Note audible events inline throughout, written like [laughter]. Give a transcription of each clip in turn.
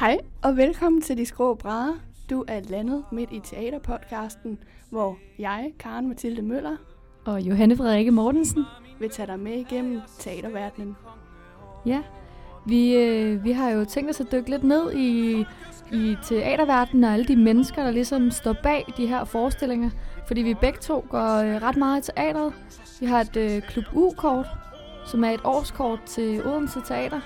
Hej og velkommen til De Skrå Brædder. Du er landet midt i teaterpodcasten, hvor jeg, Karen Mathilde Møller, Og Johanne Frederikke Mortensen. vil tage dig med igennem teaterverdenen. Ja, vi, øh, vi har jo tænkt os at dykke lidt ned i, i teaterverdenen og alle de mennesker, der ligesom står bag de her forestillinger. Fordi vi begge to går øh, ret meget i teateret. Vi har et øh, Klub U-kort, som er et årskort til Odense Teater.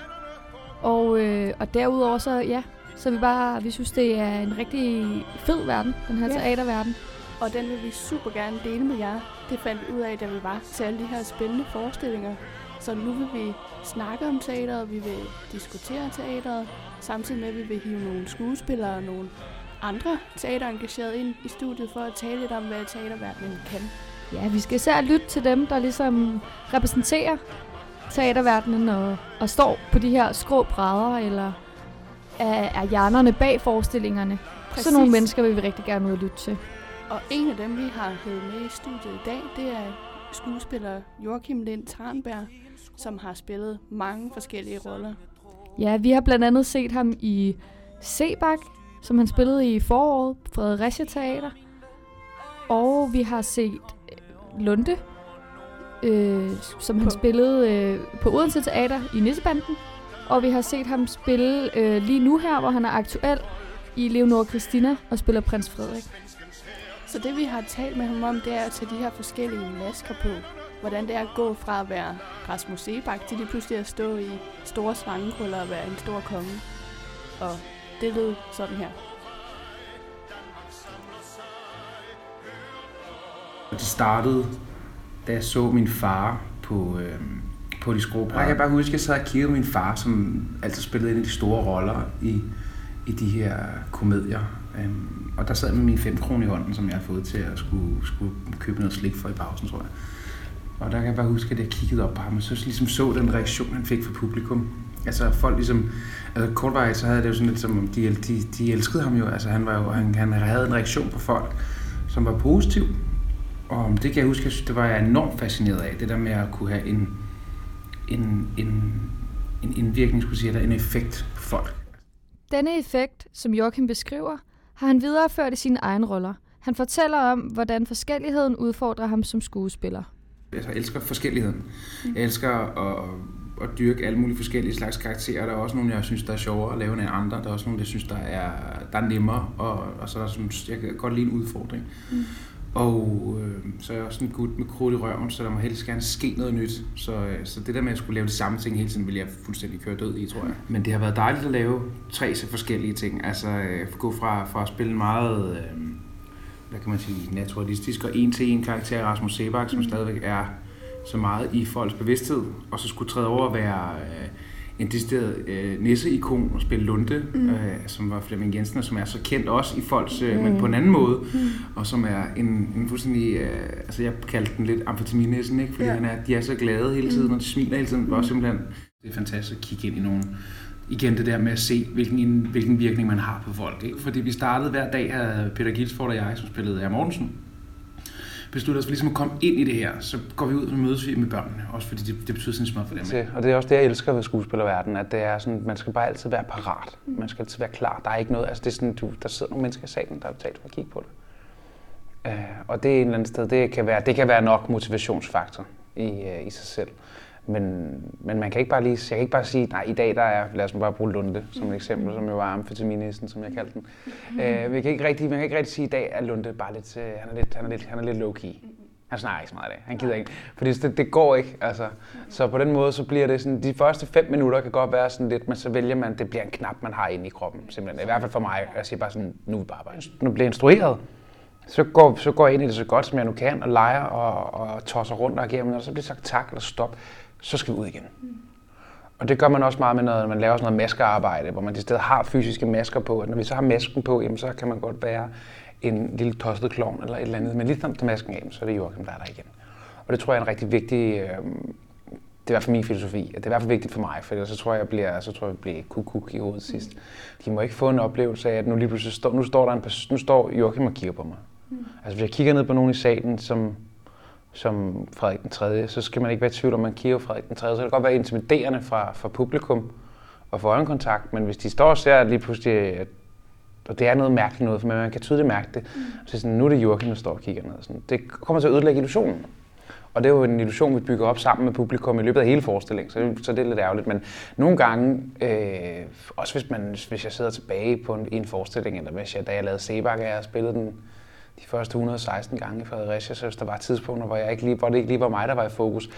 Og, øh, og derudover så, ja, så vi bare, vi synes, det er en rigtig fed verden, den her ja. teaterverden. Og den vil vi super gerne dele med jer. Det fandt vi ud af, da vi var til alle de her spændende forestillinger. Så nu vil vi snakke om teateret, vi vil diskutere teateret, samtidig med, at vi vil hive nogle skuespillere og nogle andre teaterengagerede ind i studiet for at tale lidt om, hvad teaterverdenen kan. Ja, vi skal især lytte til dem, der ligesom repræsenterer teaterverdenen og, og står på de her skrå brædder, eller er, er hjernerne bag forestillingerne. Præcis. Sådan nogle mennesker vil vi rigtig gerne ud og lytte til. Og en af dem, vi har hævet med i studiet i dag, det er skuespiller Joachim Lind Tranberg, som har spillet mange forskellige roller. Ja, vi har blandt andet set ham i Sebak, som han spillede i foråret Fredericia Teater. Og vi har set Lunde, øh, som han På- spillede øh, på Odense Teater i Nissebanden. Og vi har set ham spille øh, lige nu her, hvor han er aktuel i Leonora Christina og spiller prins Frederik. Så det, vi har talt med ham om, det er at tage de her forskellige masker på. Hvordan det er at gå fra at være Rasmus Sebak til lige pludselig at stå i store slangekrøller og være en stor konge. Og det lød sådan her. Det startede, da jeg så min far på, øh, på de skrå Jeg kan bare huske, at jeg sad og kiggede min far, som altid spillede en af de store roller i, i de her komedier. Øhm, og der sad med min 5 kroner i hånden, som jeg har fået til at skulle, skulle købe noget slik for i pausen, tror jeg. Og der kan jeg bare huske, at jeg kiggede op på ham, og så ligesom så den reaktion, han fik fra publikum. Altså folk ligesom, altså kortvarigt, så havde det jo sådan lidt som om, de, de, de elskede ham jo. Altså han, var jo, han, han havde en reaktion på folk, som var positiv. Og det kan jeg huske, det var jeg enormt fascineret af, det der med at kunne have en, en, en, en indvirkning, skulle sige, eller en effekt på folk. Denne effekt, som Joachim beskriver, har han videreført i sine egne roller. Han fortæller om, hvordan forskelligheden udfordrer ham som skuespiller. Altså, jeg elsker forskelligheden. Jeg elsker at, at dyrke alle mulige forskellige slags karakterer. Der er også nogle, jeg synes, der er sjovere at lave end andre. Der er også nogle, jeg synes, der er, der er nemmere. Og, og så er der sådan, jeg kan godt lide en udfordring. Mm. Og øh, så er jeg også en gut med krudt i røven, så der må helst gerne ske noget nyt. Så, øh, så det der med at skulle lave de samme ting hele tiden, vil jeg fuldstændig køre død i, tror jeg. Men det har været dejligt at lave tre så forskellige ting. Altså øh, gå fra, fra at spille meget... Øh, hvad kan man sige, naturalistisk og en til en karakter af Rasmus Sebak, som stadigvæk er så meget i folks bevidsthed, og så skulle træde over at være øh, en decideret øh, nisseikon og spille Lunde, mm. øh, som var Flemming Jensen, og som er så kendt også i folks, øh, mm. men på en anden måde, mm. og som er en, en fuldstændig, øh, altså jeg kaldte den lidt amfetaminissen, ikke? fordi Ja. han er, de er så glade hele tiden, og de smiler hele tiden, det var simpelthen, det er fantastisk at kigge ind i nogen, igen det der med at se, hvilken, hvilken virkning man har på folk. Ikke? Fordi vi startede hver dag, havde Peter Gilsford og jeg, som spillede R. Mortensen, besluttede os for ligesom at komme ind i det her. Så går vi ud og mødes vi med børnene, også fordi det, det betyder sådan meget for dem. til. Og det er også det, jeg elsker ved skuespillerverdenen, at det er sådan, man skal bare altid være parat. Man skal altid være klar. Der er ikke noget, altså det er sådan, du, der sidder nogle mennesker i salen, der har betalt for at kigge på det. Uh, og det er en eller anden sted, det kan være, det kan være nok motivationsfaktor i, uh, i sig selv. Men, men man kan ikke bare lige, jeg kan ikke bare sige, nej, i dag der er, lad os bare bruge Lunde som et eksempel, som jo var amfetaministen, som jeg kaldte den. Uh, vi kan ikke rigtig, man kan ikke rigtig sige, at i dag er Lunde bare lidt, uh, han er lidt, han er lidt, han er lidt low-key. Han snakker ikke så meget i dag. Han gider ikke. Fordi det, det går ikke. Altså. Så på den måde, så bliver det sådan, de første fem minutter kan godt være sådan lidt, men så vælger man, det bliver en knap, man har inde i kroppen. Simpelthen. I hvert fald for mig. Jeg siger bare sådan, nu er vi bare arbejde. Nu bliver instrueret. Så går, så går jeg ind i det så godt, som jeg nu kan, og leger og, og tosser rundt og agerer. Men når så bliver sagt tak eller stop, så skal vi ud igen. Og det gør man også meget med, når man laver sådan noget maskearbejde, hvor man i stedet har fysiske masker på. Og når vi så har masken på, jamen, så kan man godt være en lille tosset klovn eller et eller andet. Men lige tager masken af, så er det Joachim, der er der igen. Og det tror jeg er en rigtig vigtig... Øh, det er i hvert fald min filosofi, det er i hvert fald vigtigt for mig, for ellers så tror jeg, jeg bliver, så tror jeg, jeg bliver kuk i hovedet sidst. De må ikke få en oplevelse af, at nu lige pludselig står, nu står der en person, nu står Joachim og kigger på mig. Mm. Altså hvis jeg kigger ned på nogen i salen, som, som Frederik den 3., så skal man ikke være i tvivl om, man kigger Frederik den 3., så kan det godt være intimiderende fra, fra publikum, og få øjenkontakt, men hvis de står og ser at lige pludselig, at og det er noget mærkeligt noget, for man kan tydeligt mærke det. Mm. Så sådan, nu er det Joachim, der står og kigger ned. Sådan. Det kommer til at ødelægge illusionen. Og det er jo en illusion, vi bygger op sammen med publikum i løbet af hele forestillingen, så, så det er lidt ærgerligt. Men nogle gange, øh, også hvis, man, hvis jeg sidder tilbage på en, en forestilling, eller hvis jeg, da jeg lavede Sebak, og jeg spillede den de første 116 gange i Fredericia, så hvis der var tidspunkter, hvor, jeg ikke lige, hvor det ikke lige var mig, der var i fokus,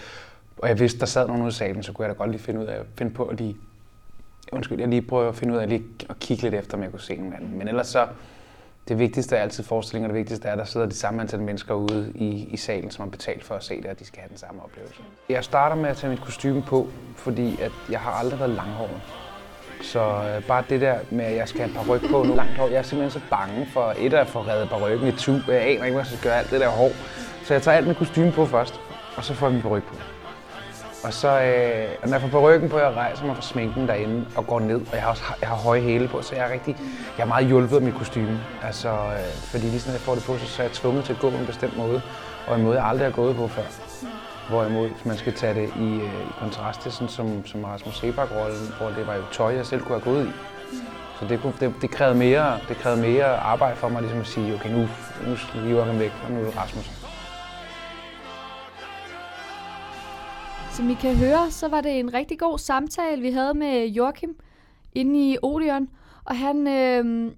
og jeg vidste, der sad nogen ude i salen, så kunne jeg da godt lige finde ud af finde på at lige undskyld, jeg lige prøver at finde ud af lige at kigge lidt efter, om jeg kunne se en anden. Men ellers så, det vigtigste er altid forestillinger, det vigtigste er, at der sidder de samme antal mennesker ude i, i salen, som har betalt for at se det, og de skal have den samme oplevelse. Jeg starter med at tage mit kostume på, fordi at jeg har aldrig været langhåret. Så øh, bare det der med, at jeg skal have et par ryg på nu langt hår, jeg er simpelthen så bange for et at få reddet par ryggen i tu. Jeg aner ikke, hvad jeg skal gøre alt det der hår. Så jeg tager alt med kostume på først, og så får jeg min ryg på. Og så, øh, når jeg får på ryggen på, jeg rejser mig fra sminken derinde og går ned, og jeg har også jeg har høje hæle på, så jeg er rigtig, jeg er meget hjulpet af mit kostume. Altså, øh, fordi lige sådan, jeg får det på, så, så er jeg tvunget til at gå på en bestemt måde, og en måde, jeg aldrig har gået på før. Hvorimod, hvis man skal tage det i, øh, i kontrast til sådan som, som Rasmus Sebak-rollen, hvor det var jo tøj, jeg selv kunne have gået i. Så det, kunne, det, det, krævede mere, det krævede mere arbejde for mig ligesom at sige, okay, nu, nu sliver vi væk, og nu er det Rasmus. Som I kan høre, så var det en rigtig god samtale, vi havde med Joachim inde i Odeon. Og han, øh,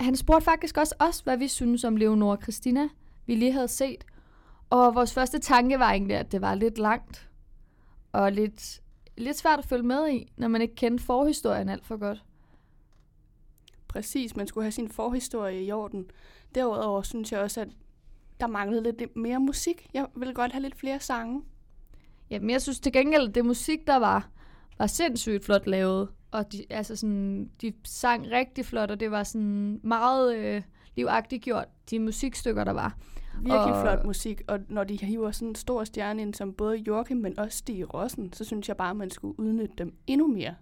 han spurgte faktisk også os, hvad vi synes om Leonora Christina, vi lige havde set. Og vores første tanke var egentlig, at det var lidt langt. Og lidt, lidt svært at følge med i, når man ikke kendte forhistorien alt for godt. Præcis, man skulle have sin forhistorie i orden. Derudover synes jeg også, at der manglede lidt mere musik. Jeg ville godt have lidt flere sange. Jamen, jeg synes til gengæld, det musik, der var, var sindssygt flot lavet. Og de, altså sådan, de sang rigtig flot, og det var sådan meget øh, livagtigt gjort, de musikstykker, der var. Virkelig og... flot musik, og når de hiver sådan en stor stjerne ind, som både Joachim, men også Stig Rossen, så synes jeg bare, at man skulle udnytte dem endnu mere.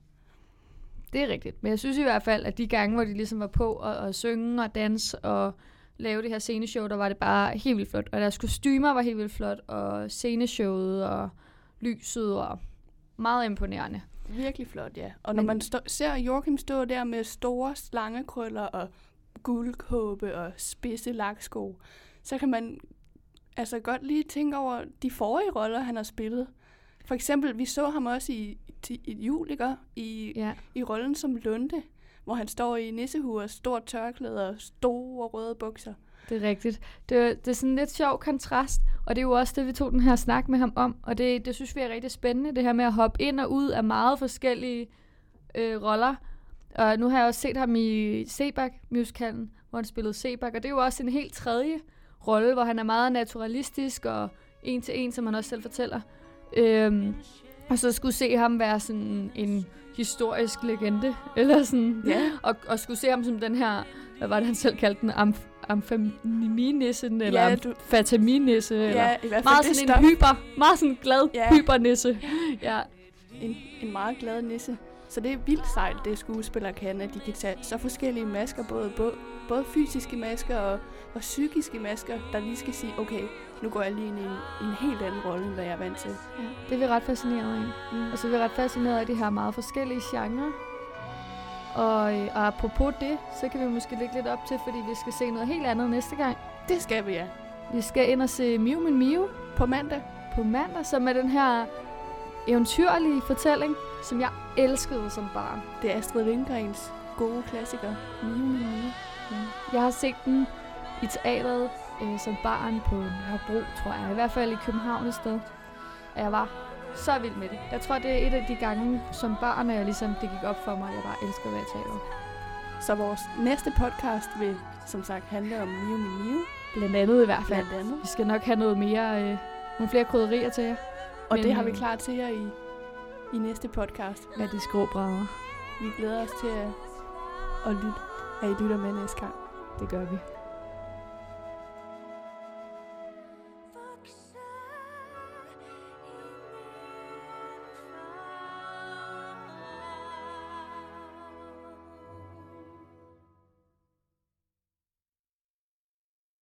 Det er rigtigt, men jeg synes i hvert fald, at de gange, hvor de ligesom var på at, at synge og danse og lave det her sceneshow, der var det bare helt vildt flot. Og deres kostymer var helt vildt flot, og sceneshowet og lyset og meget imponerende. Virkelig flot, ja. Og når Men, man stå, ser Joachim stå der med store slangekrøller og guldkåbe og spidse laksko, så kan man altså godt lige tænke over de forrige roller, han har spillet. For eksempel, vi så ham også i, i, i Juliker, i, ja. i rollen som Lunde, hvor han står i nissehue stort tørklæde og store røde bukser. Det er rigtigt. Det, det er sådan en lidt sjov kontrast, og det er jo også det, vi tog den her snak med ham om, og det, det synes vi er rigtig spændende, det her med at hoppe ind og ud af meget forskellige øh, roller. Og nu har jeg også set ham i Sebak-musicalen, hvor han spillede Sebak, og det er jo også en helt tredje rolle, hvor han er meget naturalistisk og en til en, som han også selv fortæller. Øhm, og så skulle se ham være sådan en historisk legende, [laughs] eller sådan, ja. og, og skulle se ham som den her, hvad var det han selv kaldte den, amf amfeminisse, eller ja, du... fataminisse, ja, eller i hvert fald meget sådan en hyper, meget sådan glad ja. hypernisse. Ja. En, en meget glad nisse. Så det er vildt sejt, det skuespillere kan, at de kan tage så forskellige masker, både, både, både fysiske masker og, og psykiske masker, der lige skal sige, okay, nu går jeg lige ind i en, en helt anden rolle, end hvad jeg er vant til. Ja, det er vi ret fascineret af. Mm. Og så er vi ret fascineret af de her meget forskellige genrer, og, øh, og apropos det, så kan vi måske lægge lidt op til, fordi vi skal se noget helt andet næste gang. Det skal vi, ja. Vi skal ind og se Miu Min Miu på mandag. På mandag, som er den her eventyrlige fortælling, som jeg elskede som barn. Det er Astrid Lindgrens gode klassiker, Miu Min Miu. Mm. Jeg har set den i teatret øh, som barn på Nørrebro, tror jeg. I hvert fald i København et sted. Og jeg var så vild med det. Jeg tror, det er et af de gange som barn, at jeg ligesom, det gik op for mig, at jeg bare elsker at være teater. Så vores næste podcast vil som sagt handle om Miu Miu Miu. Blandt andet i hvert fald. Blandt andet. Vi skal nok have noget mere, øh, nogle flere krydderier til jer. Og Men, det har vi øh, klar til jer i, i næste podcast. Af de skrå brædder. Vi glæder os til at, at lytte, at I lytter med næste gang. Det gør vi.